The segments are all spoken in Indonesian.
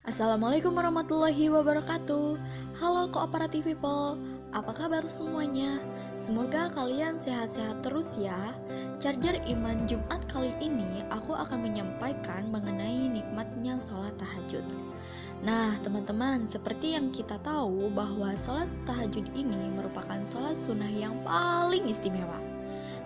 Assalamualaikum warahmatullahi wabarakatuh. Halo kooperatif people Apa kabar semuanya? Semoga kalian sehat-sehat terus ya. Charger Iman Jumat kali ini Aku akan menyampaikan mengenai nikmatnya sholat tahajud. Nah teman-teman seperti yang kita tahu bahwa sholat tahajud ini merupakan sholat sunnah yang paling istimewa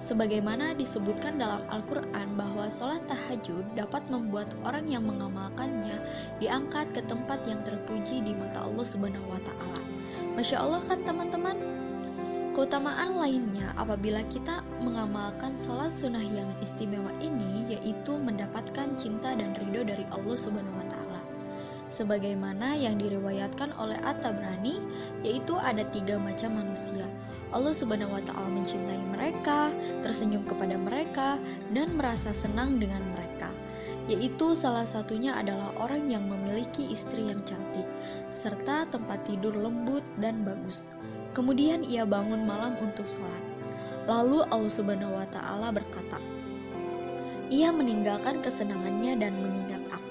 Sebagaimana disebutkan dalam Al-Quran bahwa sholat tahajud dapat membuat orang yang mengamalkannya diangkat ke tempat yang terpuji di mata Allah Subhanahu wa Ta'ala. Masya Allah, kan, teman-teman? Keutamaan lainnya apabila kita mengamalkan sholat sunnah yang istimewa ini yaitu mendapatkan cinta dan ridho dari Allah Subhanahu wa Ta'ala. Sebagaimana yang diriwayatkan oleh At-Tabrani, yaitu ada tiga macam manusia, Allah Subhanahu wa taala mencintai mereka, tersenyum kepada mereka dan merasa senang dengan mereka. Yaitu salah satunya adalah orang yang memiliki istri yang cantik serta tempat tidur lembut dan bagus. Kemudian ia bangun malam untuk sholat. Lalu Allah Subhanahu wa taala berkata, "Ia meninggalkan kesenangannya dan mengingat aku.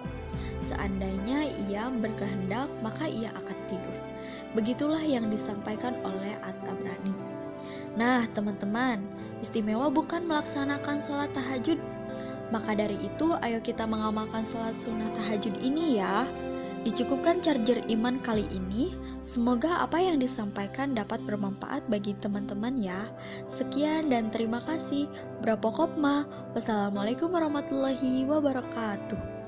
Seandainya ia berkehendak, maka ia akan tidur." Begitulah yang disampaikan oleh At-Tabrani. Nah, teman-teman, istimewa bukan melaksanakan sholat tahajud. Maka dari itu, ayo kita mengamalkan sholat sunnah tahajud ini ya. Dicukupkan charger iman kali ini. Semoga apa yang disampaikan dapat bermanfaat bagi teman-teman ya. Sekian dan terima kasih. Berapa kopma. Wassalamualaikum warahmatullahi wabarakatuh.